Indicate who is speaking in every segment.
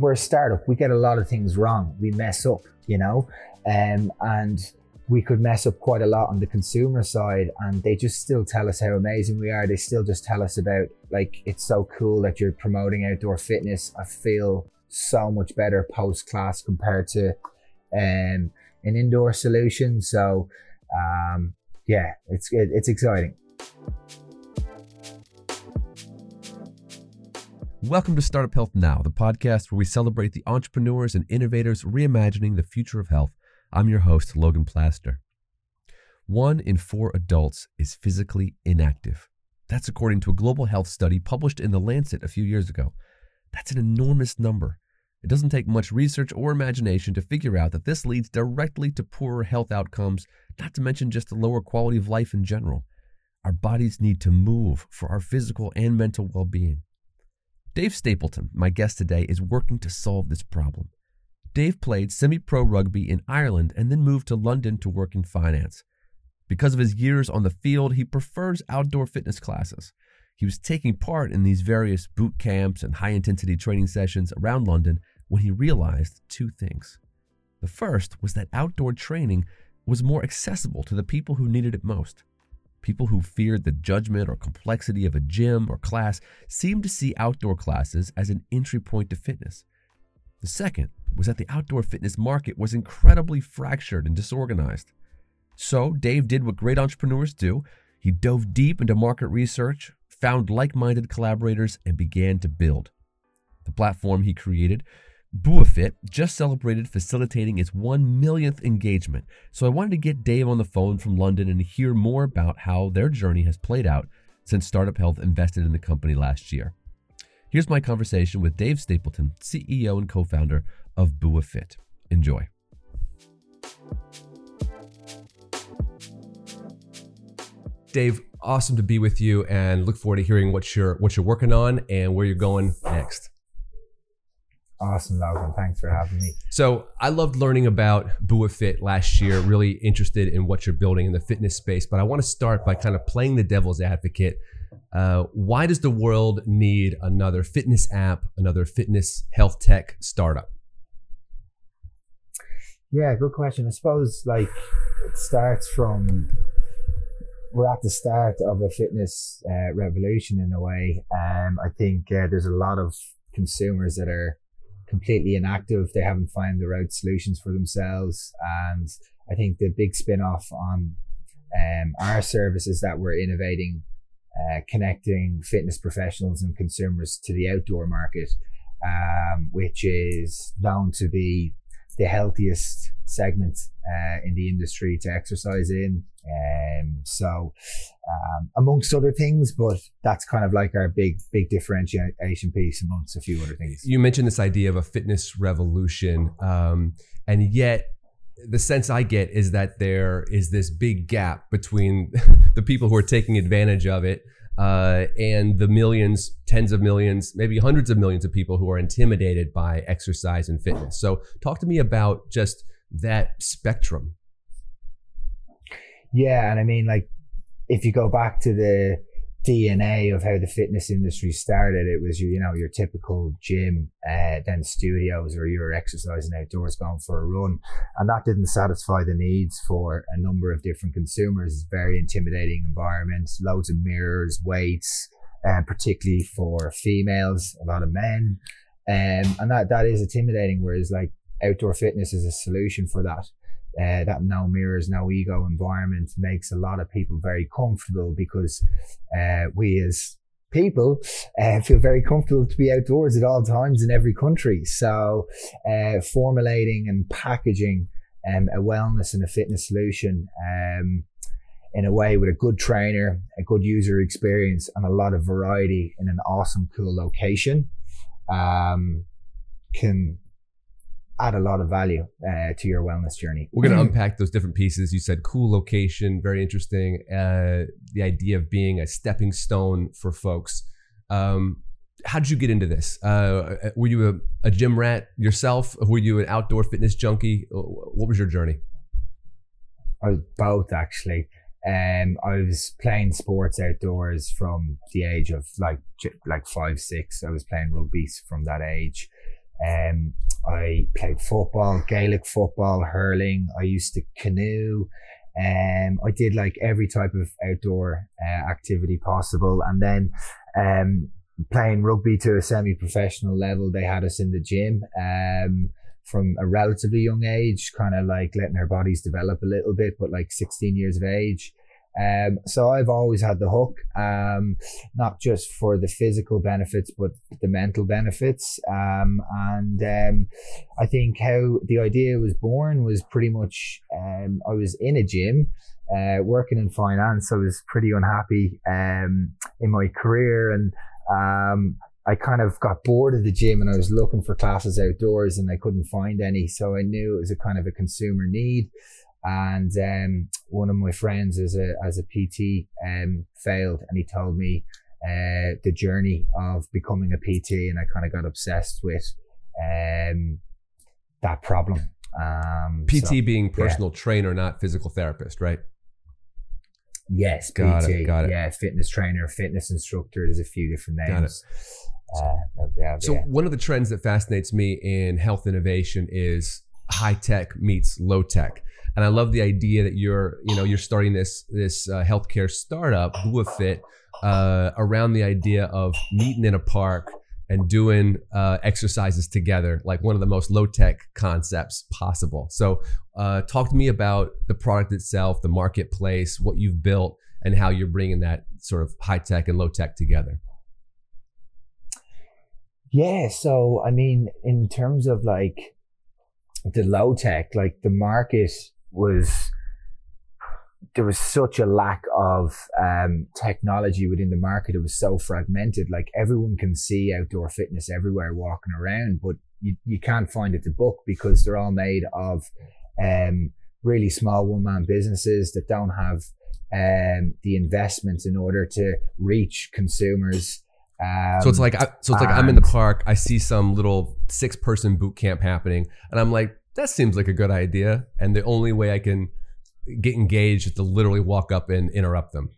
Speaker 1: we're a startup. We get a lot of things wrong. We mess up, you know, um, and we could mess up quite a lot on the consumer side and they just still tell us how amazing we are. They still just tell us about like it's so cool that you're promoting outdoor fitness. I feel so much better post class compared to um, an indoor solution. So um, yeah it's it, it's exciting
Speaker 2: Welcome to Startup Health Now, the podcast where we celebrate the entrepreneurs and innovators reimagining the future of health I'm your host, Logan Plaster. One in four adults is physically inactive. That's according to a global health study published in The Lancet a few years ago. That's an enormous number. It doesn't take much research or imagination to figure out that this leads directly to poorer health outcomes, not to mention just a lower quality of life in general. Our bodies need to move for our physical and mental well being. Dave Stapleton, my guest today, is working to solve this problem. Dave played semi pro rugby in Ireland and then moved to London to work in finance. Because of his years on the field, he prefers outdoor fitness classes. He was taking part in these various boot camps and high intensity training sessions around London when he realized two things. The first was that outdoor training was more accessible to the people who needed it most. People who feared the judgment or complexity of a gym or class seemed to see outdoor classes as an entry point to fitness. The second was that the outdoor fitness market was incredibly fractured and disorganized. So, Dave did what great entrepreneurs do. He dove deep into market research, found like minded collaborators, and began to build. The platform he created, BuaFit, just celebrated facilitating its one millionth engagement. So, I wanted to get Dave on the phone from London and hear more about how their journey has played out since Startup Health invested in the company last year. Here's my conversation with Dave Stapleton, CEO and co founder of BuaFit. Enjoy. Dave, awesome to be with you and look forward to hearing what you're what you're working on and where you're going next.
Speaker 1: Awesome, Logan. Thanks for having me.
Speaker 2: So I loved learning about BuaFit last year, really interested in what you're building in the fitness space. But I want to start by kind of playing the devil's advocate. Uh, why does the world need another fitness app, another fitness health tech startup?
Speaker 1: Yeah, good question. I suppose like it starts from we're at the start of a fitness uh, revolution in a way. Um, I think uh, there's a lot of consumers that are completely inactive. They haven't found the right solutions for themselves, and I think the big spin off on um, our services that we're innovating, uh, connecting fitness professionals and consumers to the outdoor market, um, which is known to be the healthiest segment uh, in the industry to exercise in. Um, so, um, amongst other things, but that's kind of like our big, big differentiation piece amongst a few other things.
Speaker 2: You mentioned this idea of a fitness revolution, um, and yet the sense I get is that there is this big gap between the people who are taking advantage of it uh, and the millions, tens of millions, maybe hundreds of millions of people who are intimidated by exercise and fitness. So, talk to me about just that spectrum.
Speaker 1: Yeah, and I mean, like, if you go back to the DNA of how the fitness industry started. It was you know your typical gym, uh, then studios, or you're exercising outdoors, going for a run, and that didn't satisfy the needs for a number of different consumers. Very intimidating environments, loads of mirrors, weights, uh, particularly for females, a lot of men, um, and that that is intimidating. Whereas like outdoor fitness is a solution for that uh, that no mirrors, no ego environment makes a lot of people very comfortable because uh, we as people uh, feel very comfortable to be outdoors at all times in every country. So, uh, formulating and packaging um, a wellness and a fitness solution um, in a way with a good trainer, a good user experience, and a lot of variety in an awesome, cool location um, can add a lot of value uh, to your wellness journey.
Speaker 2: We're going to unpack those different pieces. You said cool location, very interesting. Uh, the idea of being a stepping stone for folks. Um, how did you get into this? Uh, were you a, a, gym rat yourself? Were you an outdoor fitness junkie? What was your journey?
Speaker 1: I was both actually. Um, I was playing sports outdoors from the age of like like five six. I was playing rugby from that age. Um, I played football, Gaelic football, hurling. I used to canoe. Um, I did like every type of outdoor uh, activity possible. And then um, playing rugby to a semi-professional level, they had us in the gym um, from a relatively young age, kind of like letting our bodies develop a little bit, but like 16 years of age. Um, so I've always had the hook, um, not just for the physical benefits, but the mental benefits. Um, and um, I think how the idea was born was pretty much um, I was in a gym. Uh, working in finance, I was pretty unhappy um, in my career, and I kind of got bored of the gym, and I was looking for classes outdoors, and I couldn't find any. So I knew it was a kind of a consumer need and um, one of my friends as a as a PT um, failed, and he told me uh, the journey of becoming a PT, and I kind of got obsessed with um, that problem. Um,
Speaker 2: PT so, being personal yeah. trainer, not physical therapist, right?
Speaker 1: Yes,
Speaker 2: got
Speaker 1: PT.
Speaker 2: It, got it.
Speaker 1: Yeah, fitness trainer, fitness instructor. There's a few different names.
Speaker 2: Uh, yeah, so yeah. one of the trends that fascinates me in health innovation is high tech meets low tech. And I love the idea that you're, you know, you're starting this this uh, healthcare startup, BuaFit, uh, around the idea of meeting in a park and doing uh, exercises together, like one of the most low tech concepts possible. So, uh, talk to me about the product itself, the marketplace, what you've built, and how you're bringing that sort of high tech and low tech together.
Speaker 1: Yeah. So, I mean, in terms of like the low tech, like the market was there was such a lack of um, technology within the market. It was so fragmented. Like everyone can see outdoor fitness everywhere walking around, but you, you can't find it to book because they're all made of um, really small one man businesses that don't have um, the investments in order to reach consumers.
Speaker 2: Um, so it's like I, so it's like I'm in the park. I see some little six person boot camp happening, and I'm like, that seems like a good idea. And the only way I can get engaged is to literally walk up and interrupt them.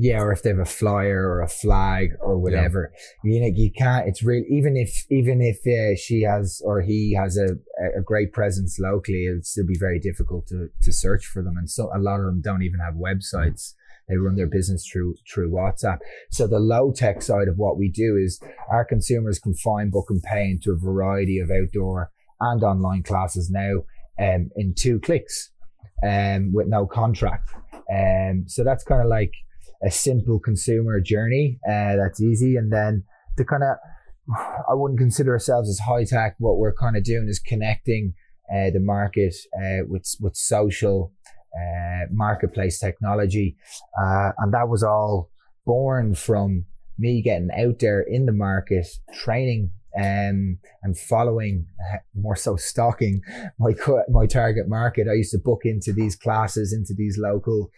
Speaker 1: Yeah, or if they have a flyer or a flag or whatever, yeah. you know, you can't. It's real. Even if even if uh, she has or he has a, a great presence locally, it'll still be very difficult to to search for them. And so a lot of them don't even have websites. They run their business through through WhatsApp. So the low tech side of what we do is our consumers can find, book, and pay into a variety of outdoor and online classes now um, in two clicks um, with no contract. Um, so that's kind of like a simple consumer journey uh, that's easy. And then the kind of, I wouldn't consider ourselves as high tech. What we're kind of doing is connecting uh, the market uh, with with social uh, marketplace technology, uh, and that was all born from me getting out there in the market, training um, and following uh, more so stalking my my target market. I used to book into these classes, into these local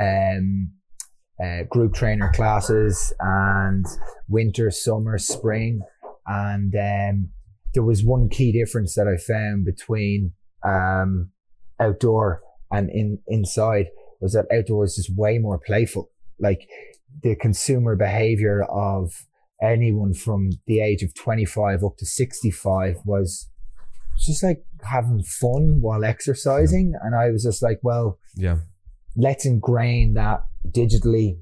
Speaker 1: um, uh, group trainer classes, and winter, summer, spring, and um, there was one key difference that I found between um, outdoor and in inside was that outdoor is just way more playful. Like the consumer behavior of anyone from the age of 25 up to 65 was just like having fun while exercising. And I was just like, well,
Speaker 2: yeah,
Speaker 1: let's ingrain that digitally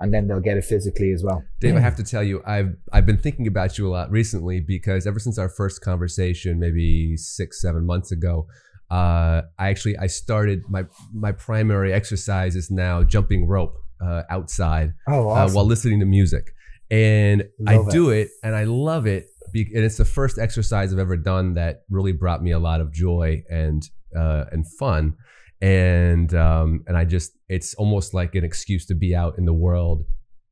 Speaker 1: and then they'll get it physically as well.
Speaker 2: Dave, I have to tell you, I've I've been thinking about you a lot recently because ever since our first conversation, maybe six, seven months ago, uh, I actually I started my my primary exercise is now jumping rope uh, outside
Speaker 1: oh, awesome.
Speaker 2: uh, while listening to music and love I do it. it and I love it. And it's the first exercise I've ever done that really brought me a lot of joy and uh, and fun. And um, and I just it's almost like an excuse to be out in the world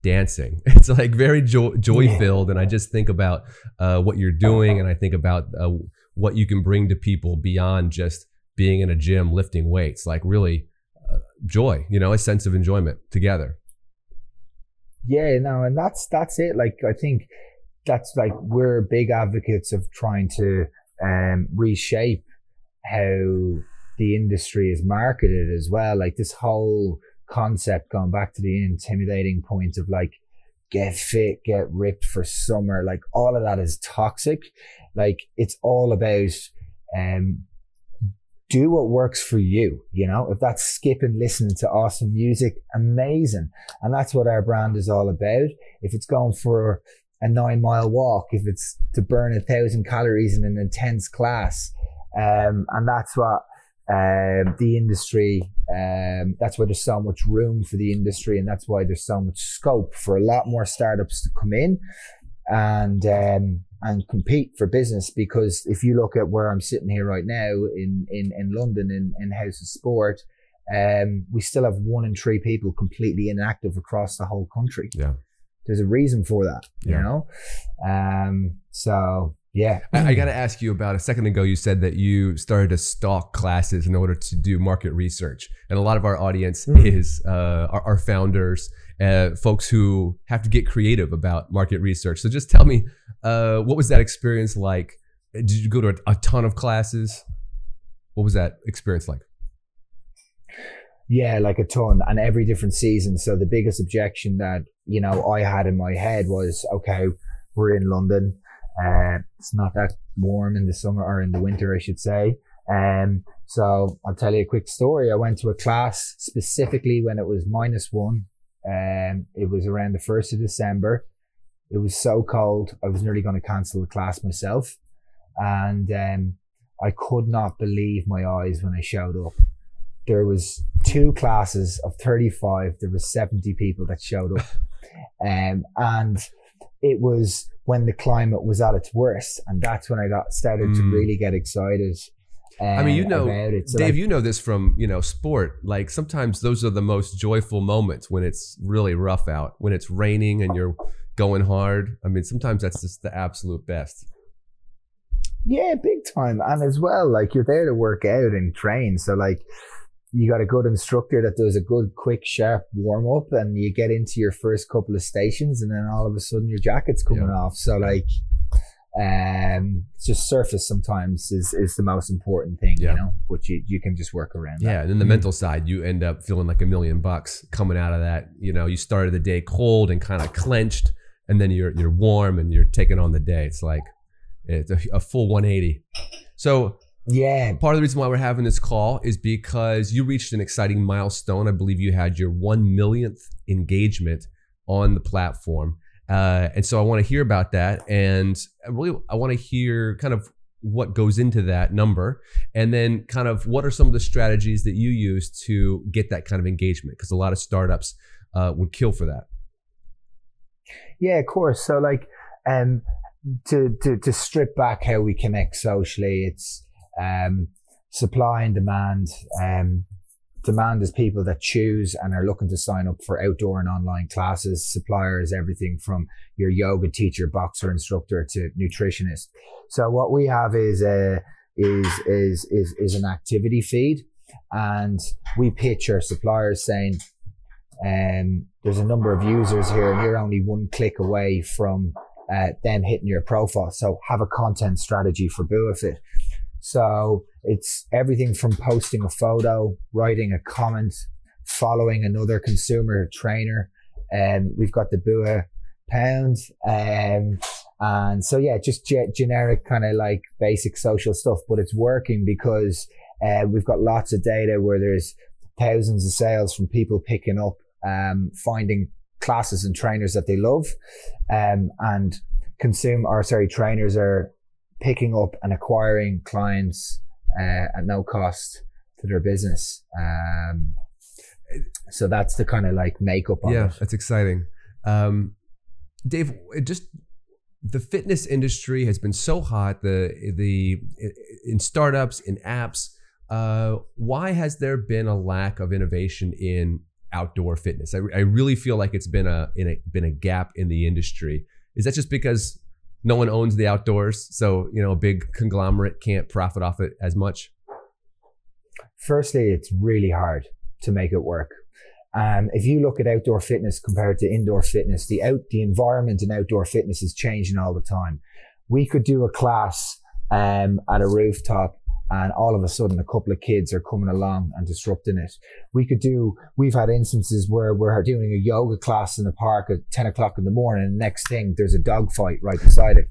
Speaker 2: dancing. It's like very joy joy filled, and I just think about uh, what you're doing, and I think about uh, what you can bring to people beyond just being in a gym lifting weights. Like really, uh, joy, you know, a sense of enjoyment together.
Speaker 1: Yeah, no, and that's that's it. Like I think that's like we're big advocates of trying to um, reshape how the industry is marketed as well. Like this whole concept going back to the intimidating point of like get fit, get ripped for summer. Like all of that is toxic. Like it's all about, um, do what works for you. You know, if that's skipping, listening to awesome music, amazing. And that's what our brand is all about. If it's going for a nine mile walk, if it's to burn a thousand calories in an intense class, um, and that's what um, the industry. Um, that's why there's so much room for the industry, and that's why there's so much scope for a lot more startups to come in and um, and compete for business. Because if you look at where I'm sitting here right now in in, in London in, in House of Sport, um, we still have one in three people completely inactive across the whole country.
Speaker 2: Yeah,
Speaker 1: there's a reason for that.
Speaker 2: Yeah.
Speaker 1: You know, um, so yeah.
Speaker 2: I, I got to ask you about a second ago. You said that you started to stalk classes in order to do market research, and a lot of our audience
Speaker 1: Mm.
Speaker 2: is uh, our, our founders, uh, folks who have to get creative about market research. So just tell me, uh, what was that experience like? Did you go to a, a ton of classes? What was that experience like?
Speaker 1: Yeah, like a ton, and every different season. So the biggest objection that you know I had in my head was, okay, we're in London. Uh, it's not that warm in the summer or in the winter, I should say. Um, so I'll tell you a quick story. I went to a class specifically when it was minus one. Um, it was around the first of December. It was so cold, I was nearly going to cancel the class myself, and um, I could not believe my eyes when I showed up there was two classes of 35 there was 70 people that showed up um, and it was when the climate was at its worst and that's when i got started to
Speaker 2: Mm.
Speaker 1: really get excited
Speaker 2: I mean, you know.
Speaker 1: So,
Speaker 2: Dave,
Speaker 1: like,
Speaker 2: you know this from you know sport. Like sometimes those are the most joyful moments when it's really rough out, when it's raining and you're going hard. I mean, sometimes that's just the absolute best.
Speaker 1: yeah big time and as well like you're there to work out and train so like you got a good instructor that does a good quick sharp warm up and you get into your first couple of stations and then all of a sudden your jacket's coming
Speaker 2: Yeah.
Speaker 1: off so like um just surface sometimes is is the most important thing
Speaker 2: Yeah.
Speaker 1: you know which you you can just work around
Speaker 2: Yeah,
Speaker 1: that.
Speaker 2: and then the
Speaker 1: Mm.
Speaker 2: mental side, you end up feeling like a million bucks coming out of that. You know, you started the day cold and kind of clenched, and then you're you're warm and you're taking on the day. It's like it's a, a full 180. So
Speaker 1: yeah
Speaker 2: part of the reason why we're having this call is because you reached an exciting milestone. I believe you had your one millionth engagement on the platform, uh, and so I want to hear about that. And I really, I want to hear kind of what goes into that number, and then kind of what are some of the strategies that you use to get that kind of engagement? Because a lot of startups uh, would kill for that.
Speaker 1: Yeah, of course. So like um to to to strip back how we connect socially, it's um supply and demand. Um demand is people that choose and are looking to sign up for outdoor and online classes. suppliers, everything from your yoga teacher, boxer instructor to nutritionist. So what we have is a is is is is an activity feed and we pitch our suppliers saying um, there's a number of users here, and you're only one click away from uh, them hitting your profile. So have a content strategy for Buafit. So it's everything from posting a photo, writing a comment, following another consumer trainer. And we've got the Bua pound. Um, and so, yeah, just ge- generic kind of like basic social stuff, but it's working because uh, we've got lots of data where there's thousands of sales from people picking up, um, finding classes and trainers that they love, um, and consume or sorry, trainers are picking up and acquiring clients uh, at no cost to their business. Um, so that's the kind of like makeup of
Speaker 2: yeah,
Speaker 1: it.
Speaker 2: that's exciting. Um, Dave, it just the fitness industry has been so hot. The the in startups in apps. Uh, why has there been a lack of innovation in outdoor fitness? I, I really feel like it's been a, in a been a gap in the industry. Is that just because no one owns the outdoors, so you know a big conglomerate can't profit off it as much?
Speaker 1: Firstly, it's really hard to make it work. Um, if you look at outdoor fitness compared to indoor fitness, the out the environment in outdoor fitness is changing all the time. We could do a class um, at a rooftop and all of a sudden a couple of kids are coming along and disrupting it. We could do, we've had instances where we're doing a yoga class in the park at 10 o'clock in the morning and the next thing there's a dog fight right beside it.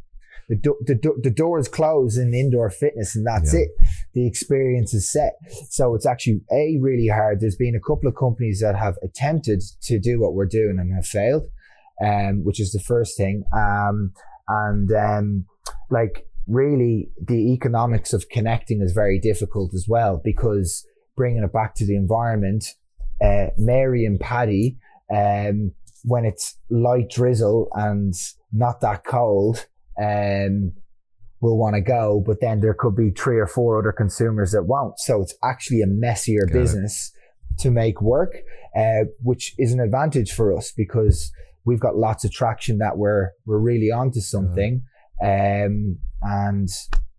Speaker 1: The, do, the, do, the doors close in indoor fitness and that's yeah. it. The experience is set. So it's actually a really hard. There's been a couple of companies that have attempted to do what we're doing and have failed, um, which is the first thing. Um, and, um, like really the economics of connecting is very difficult as well because bringing it back to the environment, uh, Mary and Paddy, um, when it's light drizzle and not that cold, um, will want to go, but then there could be three or four other consumers that won't. So it's actually a messier Got business it. to make work, uh, which is an advantage for us because we've got lots of traction that we're we're really onto something. Um, and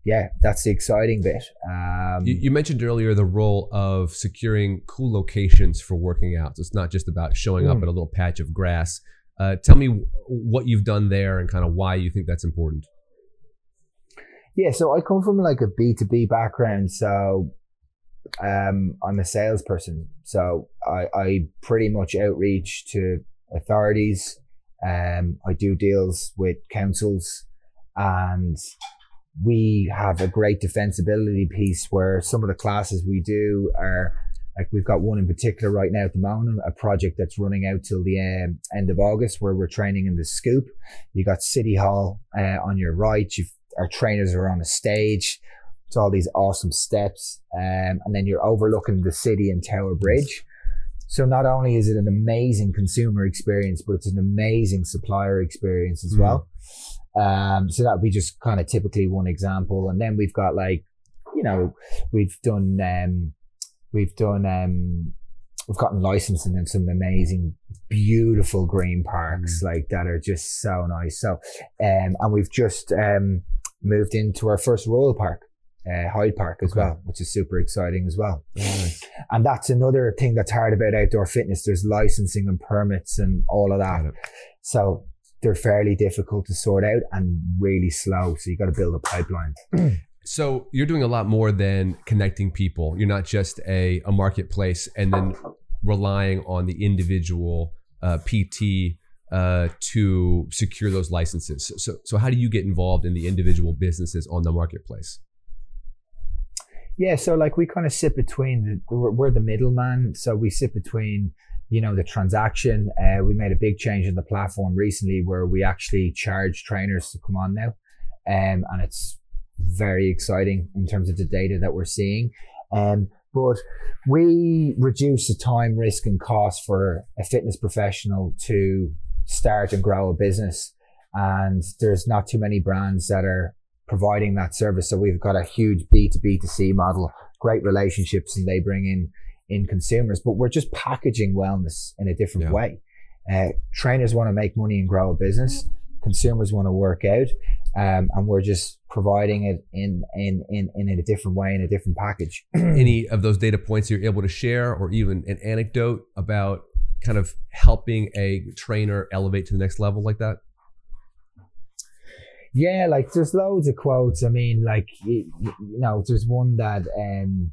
Speaker 1: yeah, that's the exciting bit. Um,
Speaker 2: you, you, mentioned earlier the role of securing cool locations for working out. So it's not just about showing mm. up at a little patch of grass. Uh, tell me what you've done there and kind of why you think that's important.
Speaker 1: Yeah, so I come from like a B two B background, so um, I'm a salesperson. So I, I pretty much outreach to authorities. Um, I do deals with councils and we have a great defensibility piece where some of the classes we do are like we've got one in particular right now at the moment, a project that's running out till the um, end of August where we're training in the scoop. You got City Hall uh, on your right. You've, our trainers are on a stage. It's all these awesome steps. Um, and then you're overlooking the city and Tower Bridge. So not only is it an amazing consumer experience, but it's an amazing supplier experience as mm. well. Um, so that would be just kind of typically one example. And then we've got like, you know, we've done, um, we've done, um, we've gotten licensing in some amazing, beautiful green parks, mm. like that are just so nice. So, um, and we've just, um, moved into our first Royal Park. Uh, Hyde Park as okay. well, which is super exciting as well. Nice. And that's another thing that's hard about outdoor fitness. There's licensing and permits and all of that. So they're fairly difficult to sort out and really slow. So you got to build a pipeline.
Speaker 2: so you're doing a lot more than connecting people. You're not just a, a marketplace and then relying on the individual uh, PT uh, to secure those licenses. So, so how do you get involved in the individual businesses on the marketplace?
Speaker 1: Yeah, so like we kind of sit between the we're, we're the middleman, so we sit between you know, the transaction. Uh, we made a big change in the platform recently where we actually charge trainers to come on now. Um, and it's very exciting in terms of the data that we're seeing. Um, but we reduce the time, risk, and cost for a fitness professional to start and grow a business. And there's not too many brands that are providing that service. So we've got a huge B2B2C model, great relationships, and they bring in in consumers, but we're just packaging wellness in a different yeah. way. Uh, trainers want to make money and grow a business. Consumers want to work out, um, and we're just providing it in, in in in a different way in a different package.
Speaker 2: Any of those data points you're able to share, or even an anecdote about kind of helping a trainer elevate to the next level like that?
Speaker 1: Yeah, like there's loads of quotes. I mean, like you know, there's one that um,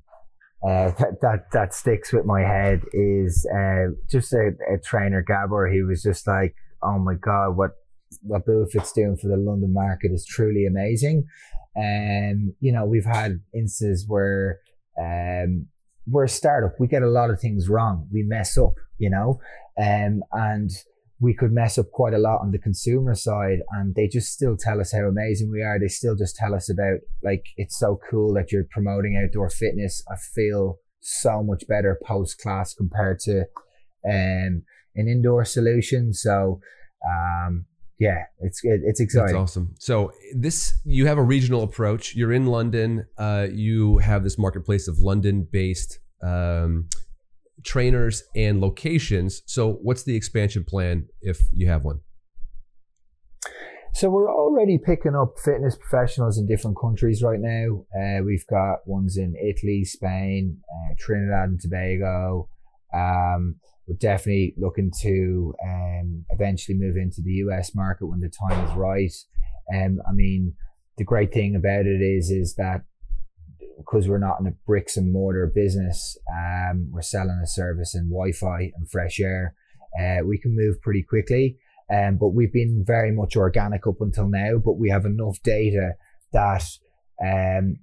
Speaker 1: uh, that, that that sticks with my head is uh, just a, a, trainer Gabor. He was just like, "Oh my god, what what BoostFit's doing for the London market is truly amazing." And um, you know, we've had instances where um, we're a startup. We get a lot of things wrong. We mess up, you know, um, and we could mess up quite a lot on the consumer side and they just still tell us how amazing we are. They still just tell us about like, it's so cool that you're promoting outdoor fitness. I feel so much better post class compared to, um, an indoor solution. So, um, yeah, it's it's exciting.
Speaker 2: That's awesome. So this you have a regional approach. You're in London. Uh, you have this marketplace of London-based um, trainers and locations. So, what's the expansion plan if you have one?
Speaker 1: So we're already picking up fitness professionals in different countries right now. Uh, we've got ones in Italy, Spain, uh, Trinidad and Tobago. Um, we're definitely looking to um, eventually move into the US market when the time is right. Um, I mean, the great thing about it is is that because we're not in a bricks and mortar business, um, we're selling a service in Wi-Fi and fresh air. Uh, we can move pretty quickly. Um, but we've been very much organic up until now, but we have enough data that um,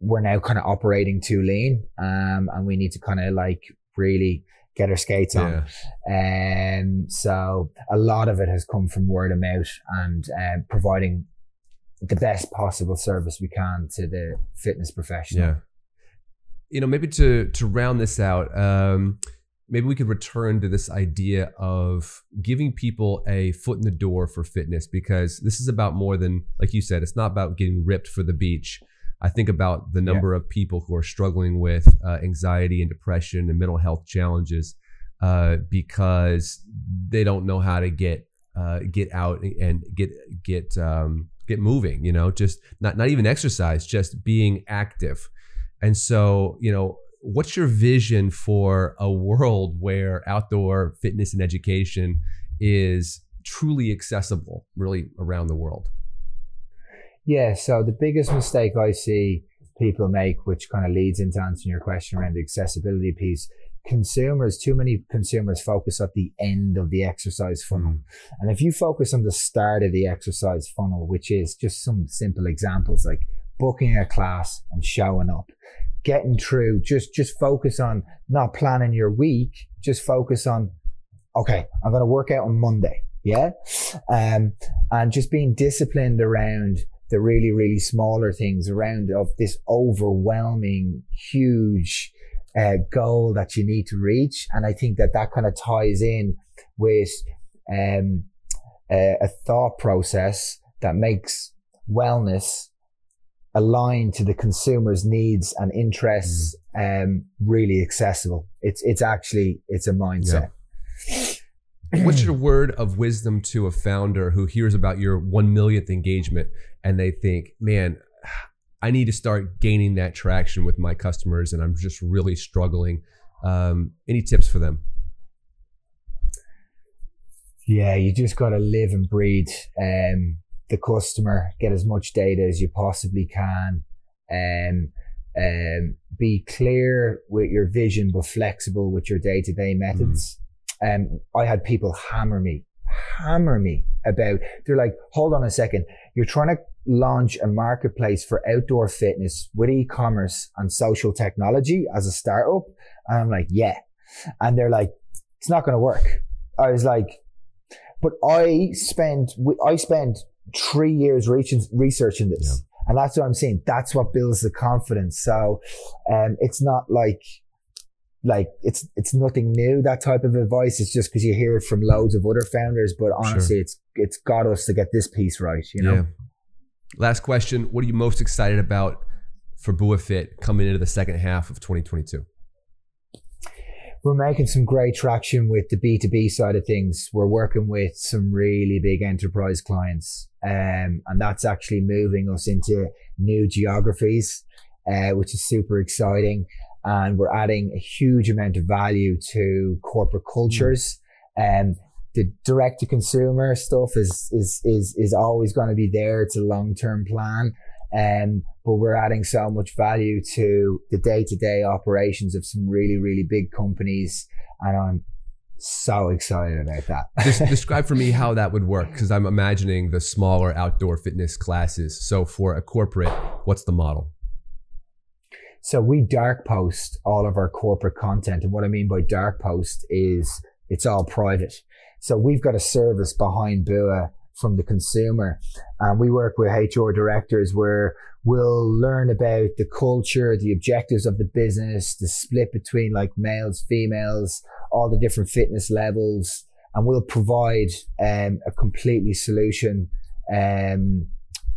Speaker 1: we're now kind of operating too lean um, and we need to kind of like really get our skates on. Yeah. Um, so a lot of it has come from word of mouth and uh, providing the best possible service we can to the fitness professional.
Speaker 2: Yeah. You know, maybe to to round this out, um, maybe we could return to this idea of giving people a foot in the door for fitness because this is about more than, like you said, it's not about getting ripped for the beach. I think about the number yeah. of people who are struggling with uh, anxiety and depression and mental health challenges uh, because they don't know how to get uh, get out and get get um, get moving. You know, just not not even exercise, just being active. And so, you know, what's your vision for a world where outdoor fitness and education is truly accessible, really around the world?
Speaker 1: Yeah. So the biggest mistake I see people make, which kind of leads into answering your question around the accessibility piece, consumers, too many consumers focus at the end of the exercise funnel. Mm. And if you focus on the start of the exercise funnel, which is just some simple examples like booking a class and showing up, getting through, just, just focus on not planning your week, just focus on, okay, I'm going to work out on Monday. Yeah. Um, and just being disciplined around the really, really smaller things around of this overwhelming, huge, uh, goal that you need to reach. And I think that that kind of ties in with um, a, a thought process that makes wellness aligned to the consumer's needs and interests mm. um, really accessible. It's it's actually it's a mindset.
Speaker 2: Yeah. What's your word of wisdom to a founder who hears about your one millionth engagement and they think, man, I need to start gaining that traction with my customers, and I'm just really struggling. Um, any tips for them?
Speaker 1: Yeah, you just got to live and breathe um, the customer. Get as much data as you possibly can. and um, be clear with your vision, but flexible with your day to day methods. Mm. Um, I had people hammer me, hammer me about. They're like, "Hold on a second, you're trying to launch a marketplace for outdoor fitness with e-commerce and social technology as a startup? And I'm like, yeah. And they're like, it's not going to work. I was like, but I spent, I spent three years researching this. Yeah. And that's what I'm saying. That's what builds the confidence. So, um, it's not like, like it's it's nothing new that type of advice it's just because you hear it from loads of other founders but honestly sure. it's it's got us to get this piece right you know yeah.
Speaker 2: Last question. What are you most excited about for BuaFit coming into the second half of 2022?
Speaker 1: We're making some great traction with the B2B side of things. We're working with some really big enterprise clients, um, and that's actually moving us into new geographies, uh, which is super exciting. And we're adding a huge amount of value to corporate cultures. Mm. Um, the direct to consumer stuff is is is is always going to be there. It's a long term plan. Um, but we're adding so much value to the day to day operations of some really, really big companies. And I'm so excited about that.
Speaker 2: describe for me how that would work because I'm imagining the smaller outdoor fitness classes. So for a corporate, what's the model?
Speaker 1: So we dark post all of our corporate content. And what I mean by dark post is it's all private. So we've got a service behind Bua from the consumer. And we work with HR directors where we'll learn about the culture, the objectives of the business, the split between like males, females, all the different fitness levels. And we'll provide um, a completely solution um,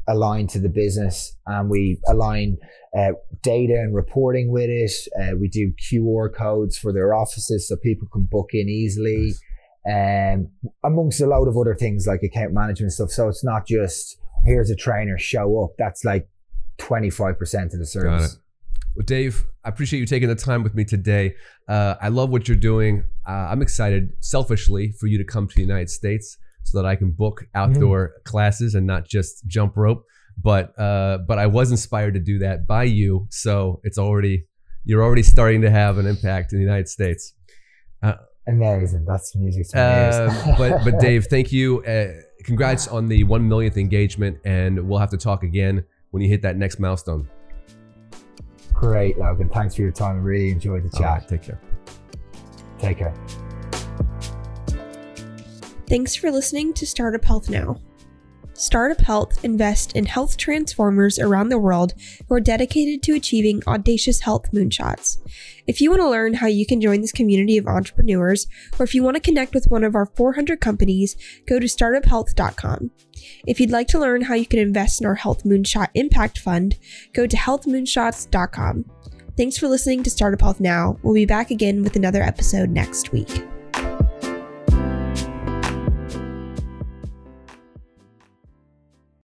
Speaker 1: aligned to the business. And we align uh, data and reporting with it. Uh, we do QR codes for their offices so people can book in easily. Nice um, amongst a load of other things like account management stuff. So it's not just here's a trainer, show up. That's like 25% of the service.
Speaker 2: Well, Dave, I appreciate you taking the time with me today. Uh, I love what you're doing. Uh, I'm excited, selfishly, for you to come to the United States so that I can book outdoor mm-hmm. classes and not just jump rope. but uh, but I was inspired to do that by you. So it's already you're already starting to have an impact in the United States.
Speaker 1: Amazing. That's music to my.
Speaker 2: Uh, but but Dave, thank you. Uh, congrats on the one millionth engagement, and we'll have to talk again when you hit that next milestone.
Speaker 1: Great, Logan. Thanks for your time. I really enjoyed the chat.
Speaker 2: right, take care.
Speaker 1: Take care.
Speaker 3: Thanks for listening to Startup Health Now. Startup Health invests in health transformers around the world who are dedicated to achieving audacious health moonshots. If you want to learn how you can join this community of entrepreneurs, or if you want to connect with one of our 400 companies, go to startuphealth.com. If you'd like to learn how you can invest in our Health Moonshot Impact Fund, go to healthmoonshots.com. Thanks for listening to Startup Health Now. We'll be back again with another episode next week.